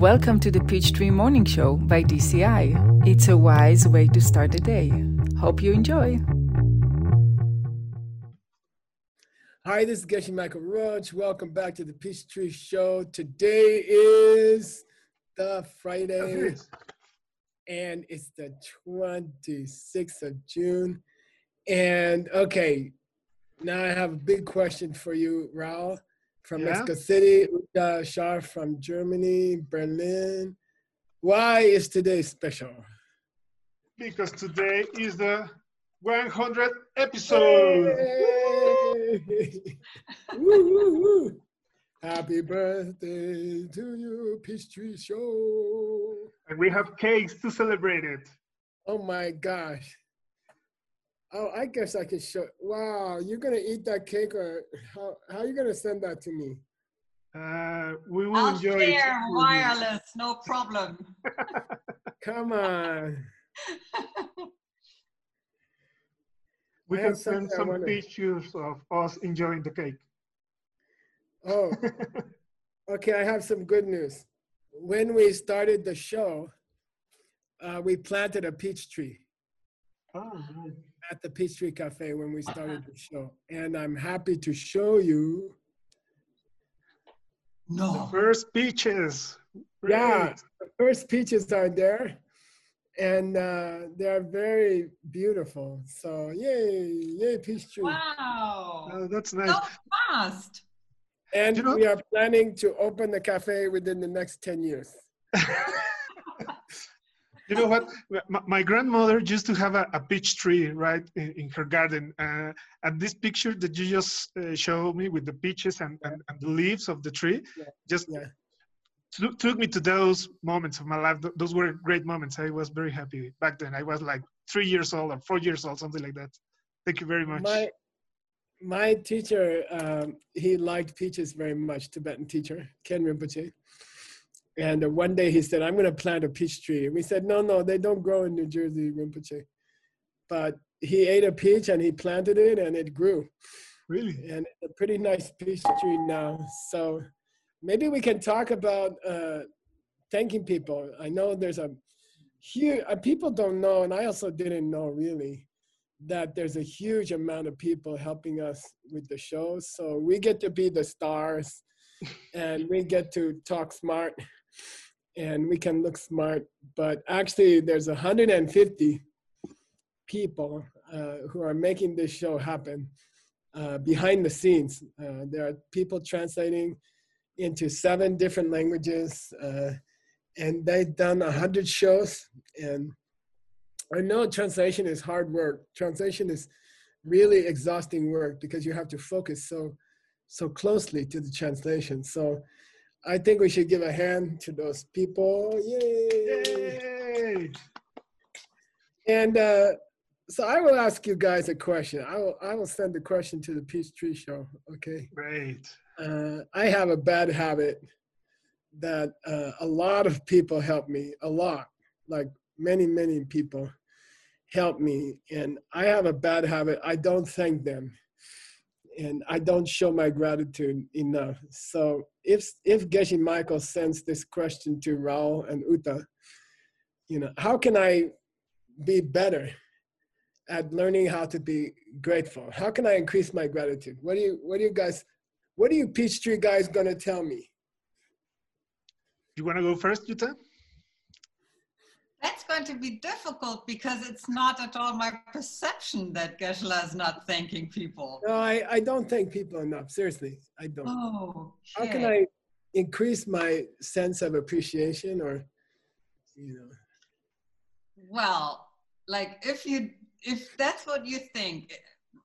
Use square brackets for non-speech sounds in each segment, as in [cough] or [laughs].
Welcome to the Peachtree Morning Show by DCI. It's a wise way to start the day. Hope you enjoy. Hi, this is Geshe Michael Roach. Welcome back to the Peachtree Show. Today is the Friday, and it's the 26th of June. And okay, now I have a big question for you, Raul from Yeah? Mexico City, Uta Shah from Germany, Berlin. Why is today special? Because today is the 100th episode. [laughs] Woo, woo, woo. Happy birthday to you, Peachtree Show. And we have cakes to celebrate it. Oh my gosh. Oh, I guess I could show. Wow, you're gonna eat that cake, or how? How are you gonna send that to me? Uh, we will I'll enjoy it. share wireless, no problem. [laughs] Come on. We I can send some wanna- pictures of us enjoying the cake. Oh, [laughs] okay. I have some good news. When we started the show, uh, we planted a peach tree oh, nice. At the Peachtree Cafe when we started the show, and I'm happy to show you. No. the First peaches. Yeah, the first peaches are there, and uh, they are very beautiful. So yay, yay, peach tree! Wow. Oh, that's nice. So fast. And You know- we are planning to open the cafe within the next ten years. [laughs] You know what? My, my grandmother used to have a, a peach tree right in, in her garden. Uh, and this picture that you just uh, showed me with the peaches and, and, and the leaves of the tree Yeah. just Yeah. took took me to those moments of my life. Those were great moments. I was very happy back then. I was like three years old or four years old, something like that. Thank you very much. My my teacher, um, he liked peaches very much. Tibetan teacher Khen Rinpoche. And one day he said, "I'm going to plant a peach tree." And we said, "No, no, they don't grow in New Jersey, Rinpoche." But he ate a peach and he planted it, and it grew. really? and it's a pretty nice peach tree now. So maybe we can talk about uh, thanking people. I know there's a huge uh, people don't know, and I also didn't know really that there's a huge amount of people helping us with the show. So we get to be the stars, [laughs] and we get to talk smart, and we can look smart. But actually, there's 150 people uh, who are making this show happen uh, behind the scenes. Uh, there are people translating into seven different languages, uh, and they've done hundred shows. And I know translation is hard work. Translation is really exhausting work because you have to focus so so closely to the translation. So I think we should give a hand to those people. Yay! Yay! And uh, so I will ask you guys a question. I will I will send the question to the Peach Tree Show. Okay. Great. Uh, I have a bad habit that uh, a lot of people help me. A lot, like many many people help me, and I have a bad habit. I don't thank them, and I don't show my gratitude enough. So if if Geshe Michael sends this question to Raul and Uta, you know, how can I be better at learning how to be grateful? How can I increase my gratitude? What do you what do you guys what are you Peachtree guys gonna tell me? You want to go first, Uta? That's going to be difficult because it's not at all my perception that Geshe-la is not thanking people. No, I, I don't thank people enough. Seriously, I don't. Oh, How can I increase my sense of appreciation or you know Well, like if you if that's what you think,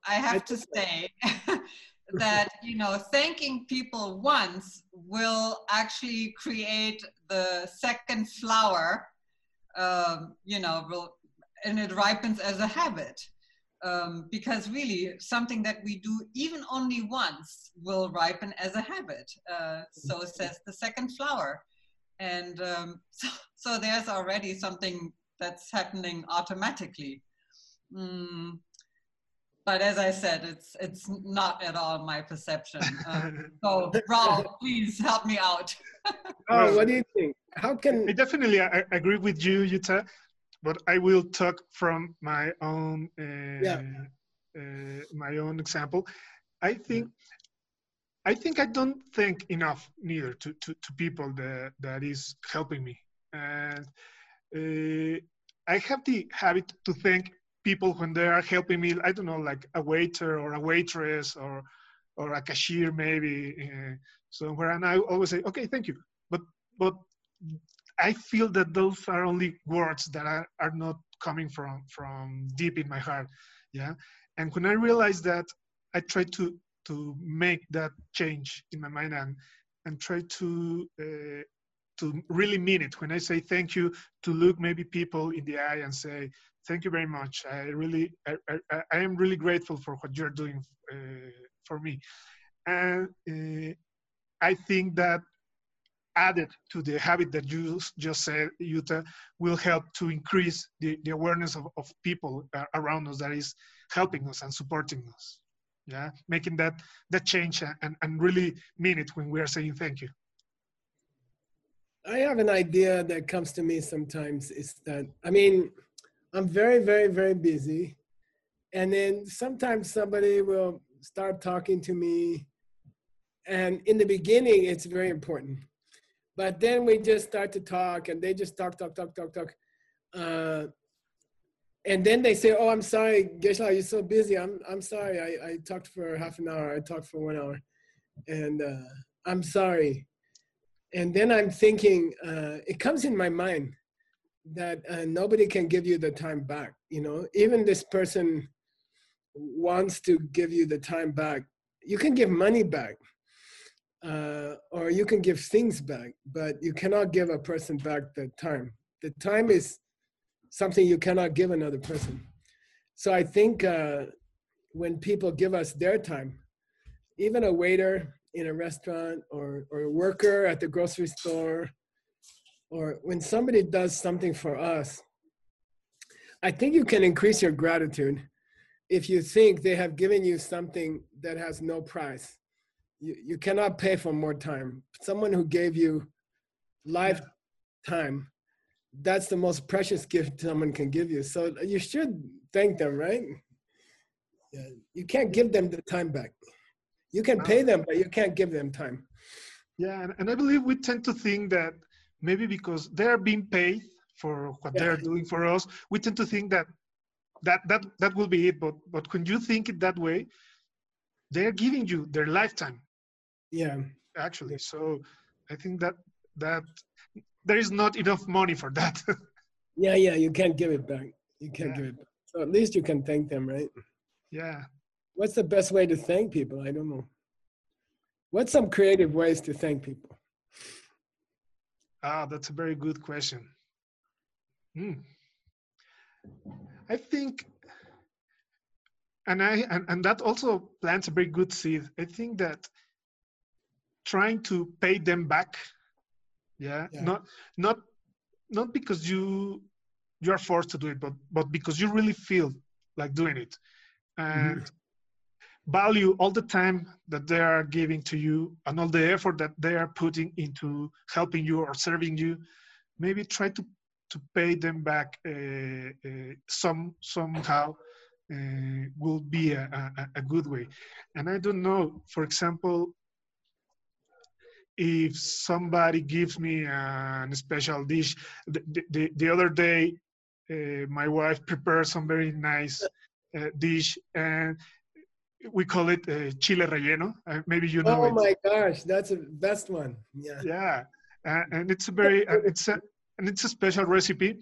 I have to say [laughs] that you know thanking people once will actually create the second flower. Um, you know, will and it ripens as a habit. Um, because really, something that we do even only once will ripen as a habit. Uh, so says the second flower, and um, [laughs] so, so there's already something that's happening automatically. Mm, but as I said, it's it's not at all my perception. Um, [laughs] so, Raul, please help me out. Oh, [laughs] what do you think? How can I definitely I, agree with you, Uta, but I will talk from my own uh, Yeah. uh, my own example. I think I think I don't think enough neither to, to, to people that, that is helping me. And uh, I have the habit to thank people when they are helping me. I don't know, like a waiter or a waitress or or a cashier maybe uh, somewhere, and I always say, okay, thank you. But but I feel that those are only words that are, are not coming from from deep in my heart. Yeah, and when I realized that, I try to to make that change in my mind and and try to uh, to really mean it. When i say thank you to look maybe people in the eye and say thank you very much. I really i, I, I am really grateful for what you're doing uh, for me. And uh, i think that added to the habit that you just said Uta will help to increase the, the awareness of, of people uh, around us that is helping us and supporting us yeah making that that change and, and really mean it when we are saying thank you I have an idea that comes to me sometimes is that I mean, I'm very, very, very busy. And then sometimes somebody will start talking to me. And in the beginning, it's very important. But then we just start to talk and they just talk, talk, talk, talk, talk. Uh, and then they say, Oh, I'm sorry, Geshe-la, you're so busy. I'm, I'm sorry. I, I talked for half an hour. I talked for one hour. And uh, I'm sorry and then I'm thinking, uh, it comes in my mind that uh, nobody can give you the time back. You know, even this person wants to give you the time back. You can give money back, uh, or you can give things back, but you cannot give a person back the time. The time is something you cannot give another person. So I think uh, when people give us their time, even a waiter in a restaurant or, or a worker at the grocery store or when somebody does something for us, I think you can increase your gratitude if you think they have given you something that has no price. You, you cannot pay for more time. Someone who gave you lifetime, that's the most precious gift someone can give you. So you should thank them, right? Yeah. You can't give them the time back. You can pay them, but you can't give them time. Yeah, and, and I believe we tend to think that maybe because they're being paid for what Yeah. they're doing for us, we tend to think that that that that will be it. But but when you think it that way, they're giving you their lifetime Yeah. actually. So I think that that there is not enough money for that. [laughs] Yeah, yeah, you can't give it back. You can't Yeah. give it back. So at least you can thank them, right? yeah. What's the best way to thank people? I don't know. What's some creative ways to thank people? Ah, that's a very good question. Hmm. I think, and I and, and that also plants a very good seed. I think that trying to pay them back, yeah, Yeah. not not not because you you are forced to do it, but but because you really feel like doing it, and value all the time that they are giving to you and all the effort that they are putting into helping you or serving you. Maybe try to to pay them back uh, uh, some somehow uh, will be a, a, a good way. And i don't know for example if somebody gives me a special dish the, the, the other day uh, my wife prepared some very nice uh, dish and we call it uh, chile relleno. Uh, maybe you know Oh it. my gosh, that's a best one. Yeah. Yeah, uh, and it's a very uh, it's a and it's a special recipe.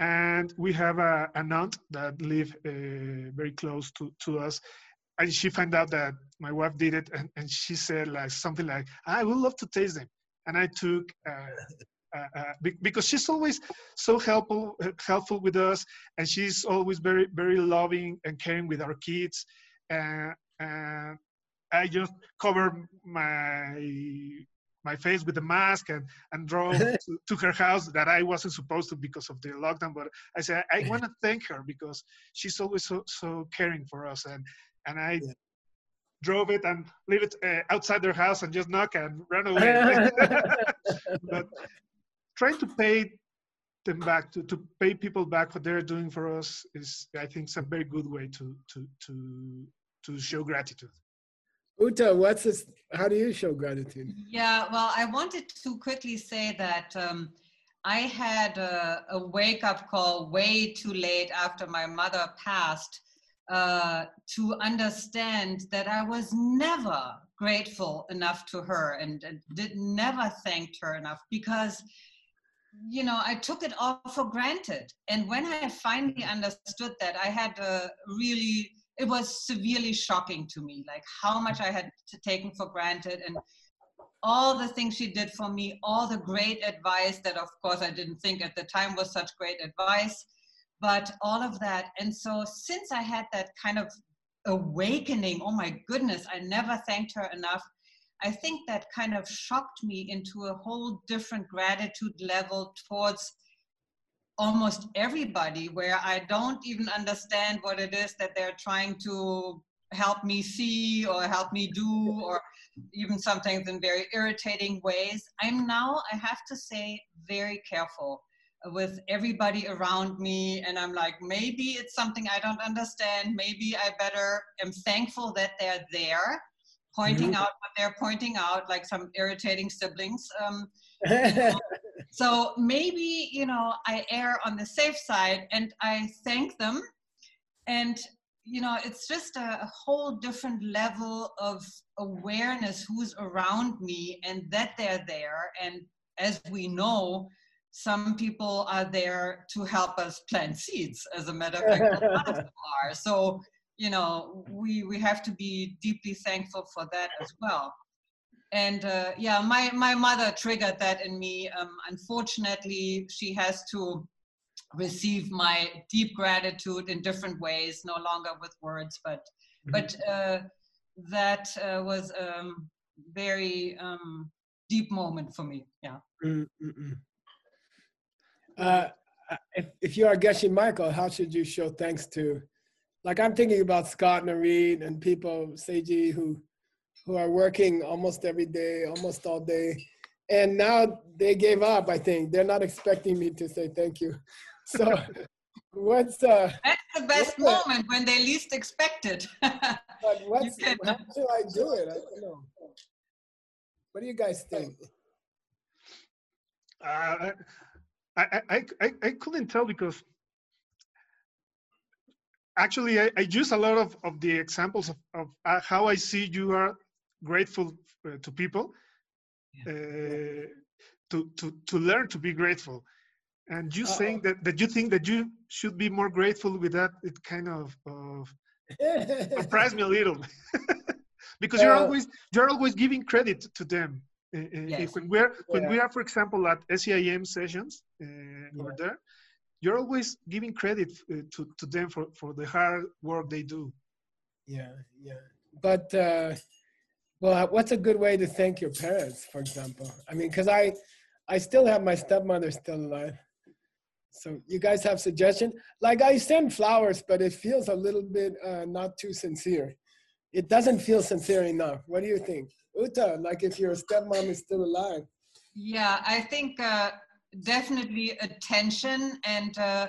And we have a, an aunt that live uh, very close to, to us, and she found out that my wife did it, and, and she said like something like, "I would love to taste them." And I took. Uh, uh, uh, be- because she's always so helpful helpful with us and she's always very very loving and caring with our kids and, and i just covered my my face with a mask and and drove [laughs] to, to her house that i wasn't supposed to because of the lockdown but i said i want to thank her because she's always so so caring for us and and i Yeah. drove it and leave it uh, outside their house and just knock and run away. [laughs] But trying to pay them back to, to pay people back what they're doing for us is i think it's a very good way to to to to show gratitude. Uta what's this how do you show gratitude? Yeah well i wanted to quickly say that um, i had a, a wake-up call way too late after my mother passed uh, to understand that i was never grateful enough to her and, and did never thanked her enough because you know i took it all for granted. And when i finally understood that i had a really it was severely shocking to me like how much i had taken for granted and all the things she did for me all the great advice that of course i didn't think at the time was such great advice but all of that and so since i had that kind of awakening oh my goodness i never thanked her enough I think that kind of shocked me into a whole different gratitude level towards almost everybody, where I don't even understand what it is that they're trying to help me see or help me do, or even sometimes in very irritating ways. I'm now, I have to say, very careful with everybody around me and i'm like maybe it's something i don't understand maybe i better am thankful that they're there pointing mm-hmm. out what they're pointing out, like some irritating siblings. Um, [laughs] so maybe you know I err on the safe side and I thank them, and you know it's just a, a whole different level of awareness who's around me and that they're there. And as we know, some people are there to help us plant seeds. As a matter of fact, a lot of them are. So you know we we have to be deeply thankful for that as well and uh, yeah my my mother triggered that in me um, unfortunately she has to receive my deep gratitude in different ways no longer with words but mm-hmm. but uh, that uh, was a um, very um, deep moment for me yeah mm-hmm. Uh, if, if you are Geshe Michael, how should you show thanks to like I'm thinking about Scott and Reed and people, Seiji, who who are working almost every day, almost all day. And now they gave up, I think. They're not expecting me to say thank you. [laughs] So what's uh That's the best moment when they least expect it. [laughs] but what's can, how should I do it? I don't know. What do you guys think? Uh, I, I, I, I couldn't tell because actually I, I, use a lot of, of the examples of, of uh, how i see you are grateful uh, to people yeah. uh, to, to, to learn to be grateful and you Uh-oh. saying that, that you think that you should be more grateful with that it kind of, of surprised me a little [laughs] because you're always you're always giving credit to them uh, uh, yes. when we're when yeah. we are for example at SCIM sessions uh, yeah. over there you're always giving credit uh, to, to them for, for the hard work they do. Yeah, yeah. But, uh, well, what's a good way to thank your parents, for example? I mean, because I, I still have my stepmother still alive. So you guys have suggestion? Like I send flowers, but it feels a little bit uh, not too sincere. It doesn't feel sincere enough. What do you think? Uta, like if your stepmom is still alive. Yeah, I think uh, definitely attention and uh,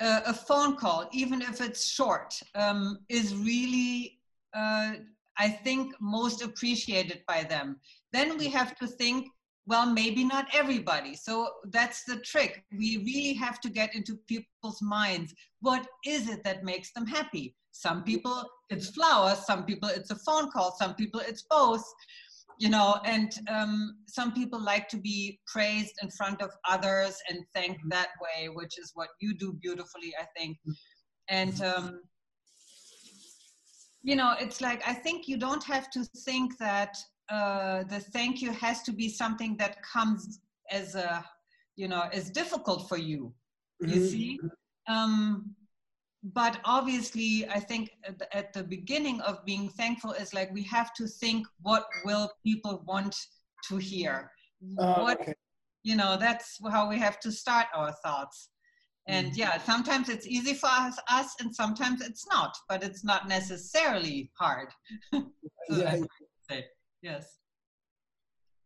a phone call, even if it's short, um, is really, uh, I think, most appreciated by them. Then we have to think, well, maybe not everybody. So that's the trick. We really have to get into people's minds. What is it that makes them happy? Some people, it's flowers. Some people, it's a phone call. Some people, it's both you know and um, some people like to be praised in front of others and thanked mm-hmm. that way which is what you do beautifully i think and mm-hmm. um, you know it's like i think you don't have to think that uh, the thank you has to be something that comes as a you know as difficult for you you mm-hmm. see um, but obviously i think at the beginning of being thankful is like we have to think what will people want to hear uh, what okay. you know that's how we have to start our thoughts and mm-hmm. yeah sometimes it's easy for us, us and sometimes it's not but it's not necessarily hard [laughs] so yeah. yes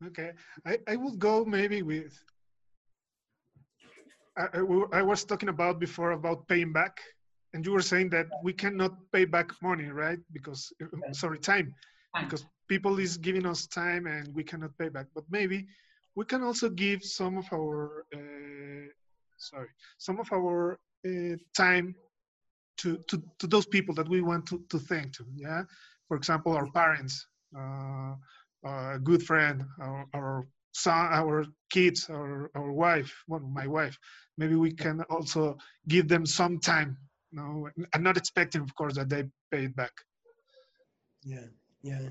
okay I, I would go maybe with I, I, was talking about before about paying back, and you were saying that we cannot pay back money, right? Because uh, sorry, time, because people is giving us time and we cannot pay back. But maybe we can also give some of our uh, sorry some of our uh, time to, to to those people that we want to to thank to. Yeah, for example, our parents, uh, a good friend, our, our son, our kids, our, our wife, well, my wife. Maybe we can also give them some time. You know, I'm not expecting, of course, that they pay it back. Yeah, yeah.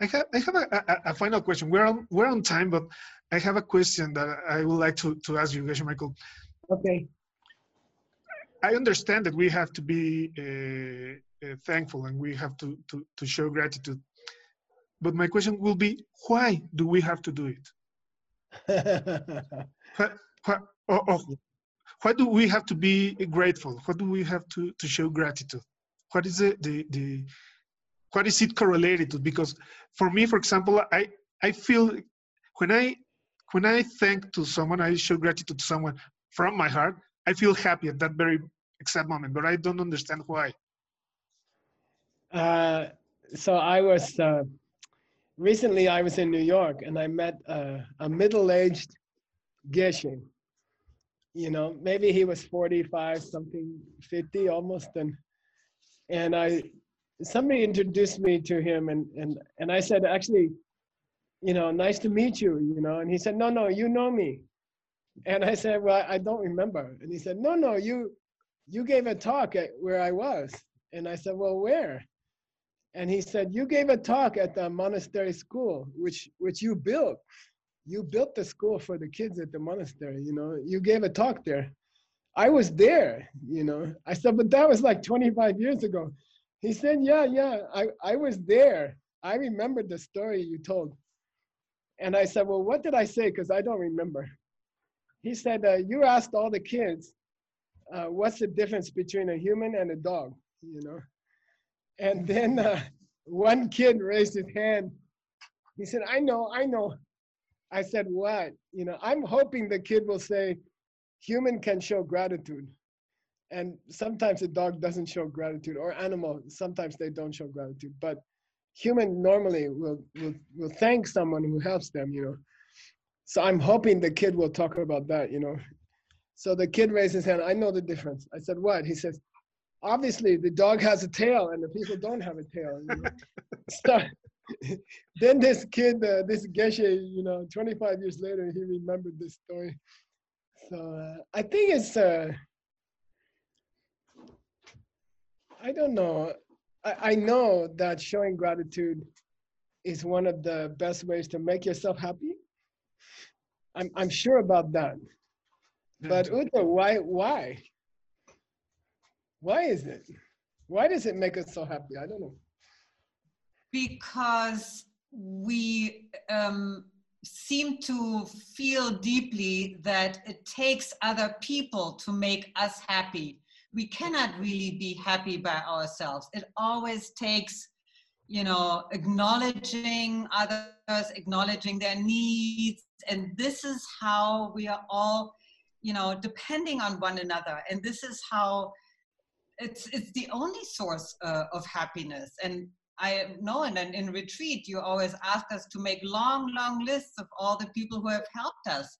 I have, I have a, a, a, final question. We're on, we're on time, but I have a question that I would like to, to ask you, Geshe Michael. Okay. I understand that we have to be uh, uh, thankful and we have to, to, to show gratitude. But my question will be, why do we have to do it? [laughs] why, why, oh, oh, why do we have to be grateful? What do we have to, to show gratitude? What is the, the, the what is it correlated to? Because for me, for example, I, I feel when I when I thank to someone, I show gratitude to someone from my heart, I feel happy at that very exact moment, but I don't understand why. Uh, so I was uh, recently I was in New York and I met uh, a middle-aged Geshe. You know, maybe he was 45, something 50 almost, and and I somebody introduced me to him and and and I said actually, you know, nice to meet you, you know, and he said, no, no, you know me, and I said, well, I don't remember, and he said, no, no, you you gave a talk at where I was, and I said, well, where? And he said, "You gave a talk at the monastery school, which which you built. You built the school for the kids at the monastery. You know, you gave a talk there. I was there. You know, I said, but that was like 25 years ago. He said, "Yeah, yeah, I I was there. I remembered the story you told." And I said, "Well, what did I say? Because I don't remember." He said, uh, "You asked all the kids, uh, what's the difference between a human and a dog? You know." And then uh, one kid raised his hand. He said, I know, I know. I said, what? You know, I'm hoping the kid will say, human can show gratitude. And sometimes a dog doesn't show gratitude, or animal, sometimes they don't show gratitude. But human normally will, will, will thank someone who helps them, you know. So I'm hoping the kid will talk about that, you know. So the kid raised his hand. I know the difference. I said, what? He says, obviously the dog has a tail and the people don't have a tail. You know? [laughs] so, then this kid, uh, this Geshe, you know, 25 years later, he remembered this story. So uh, I think it's, uh, I don't know. I, I know that showing gratitude is one of the best ways to make yourself happy. I'm, I'm sure about that. But Uta, why, why? Why is it? Why does it make us so happy? I don't know. Because we um, seem to feel deeply that it takes other people to make us happy. We cannot really be happy by ourselves. It always takes, you know, acknowledging others, acknowledging their needs. And this is how we are all, you know, depending on one another. And this is how it's it's the only source uh, of happiness. And i know and in, in retreat you always ask us to make long long lists of all the people who have helped us.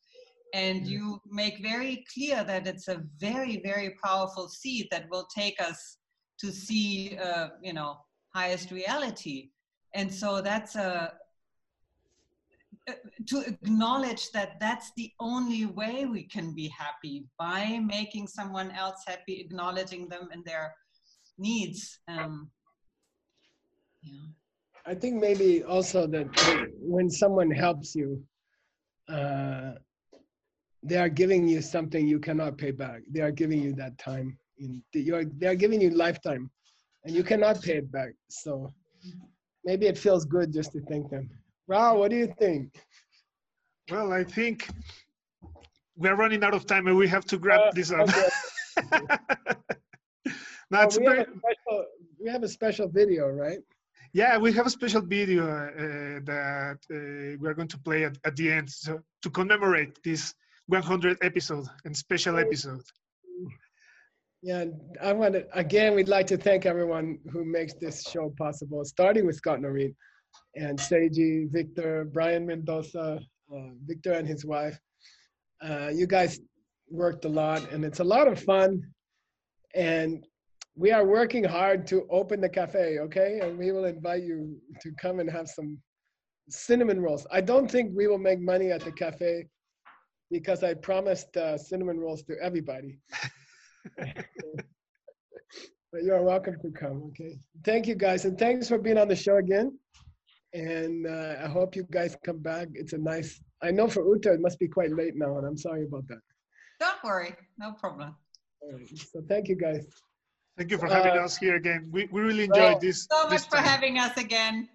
And mm. you make very clear that it's a very very powerful seed that will take us to see uh, you know highest reality. And so that's a to acknowledge that that's the only way we can be happy by making someone else happy, acknowledging them and their needs. Um, yeah. I think maybe also that when someone helps you, uh, they are giving you something you cannot pay back. They are giving you that time. In, you're, they are giving you lifetime, and you cannot pay it back. So maybe it feels good just to thank them. Raul, what do you think? Well, I think we're running out of time and we have to grab uh, this up. Okay. [laughs] That's we, have special, we have a special video, right? Yeah, we have a special video uh, that uh, we're going to play at, at the end so to commemorate this 100 episode and special episode. Yeah, I want to again. We'd like to thank everyone who makes this show possible, starting with Scott Noreen and Seiji, Victor, Brian Mendoza, uh, Victor and his wife. Uh, you guys worked a lot, and it's a lot of fun. And we are working hard to open the cafe, okay? And we will invite you to come and have some cinnamon rolls. I don't think we will make money at the cafe because I promised uh, cinnamon rolls to everybody. [laughs] but you're welcome to come, okay? Thank you guys, and thanks for being on the show again. And uh, I hope you guys come back. It's a nice, I know for Uta it must be quite late now, and I'm sorry about that. Don't worry, no problem. All right, so thank you guys. Thank you for having Uh, us here again. We, we really enjoyed well, this. So this much for time. having us again.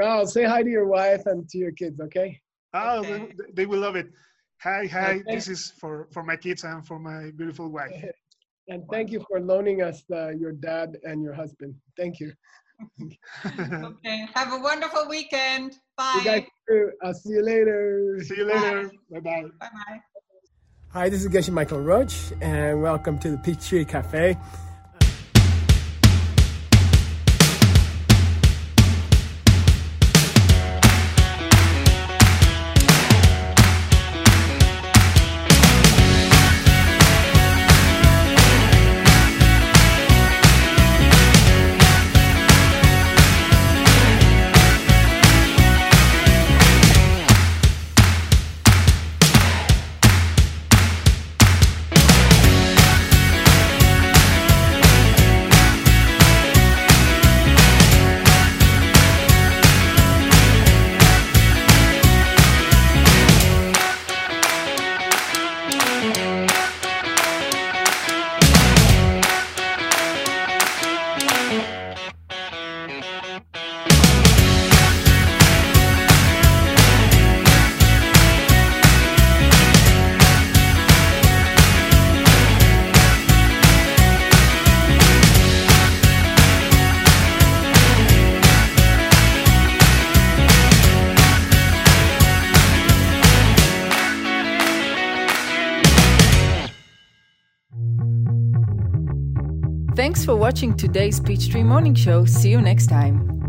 Raul, say hi to your wife and to your kids, okay? Oh, Okay. they, they will love it. Hi, hi. thank- This is for, for my kids and for my beautiful wife. [laughs] And thank you for loaning us uh, your dad and your husband. Thank you. [laughs] Okay, have a wonderful weekend. Bye. You guys. I'll see you later. See you later. Bye bye. Bye bye. Hi, this is Geshe Michael Roach, and welcome to the Peachtree Cafe. Watching today's Peachtree Morning Show. See you next time.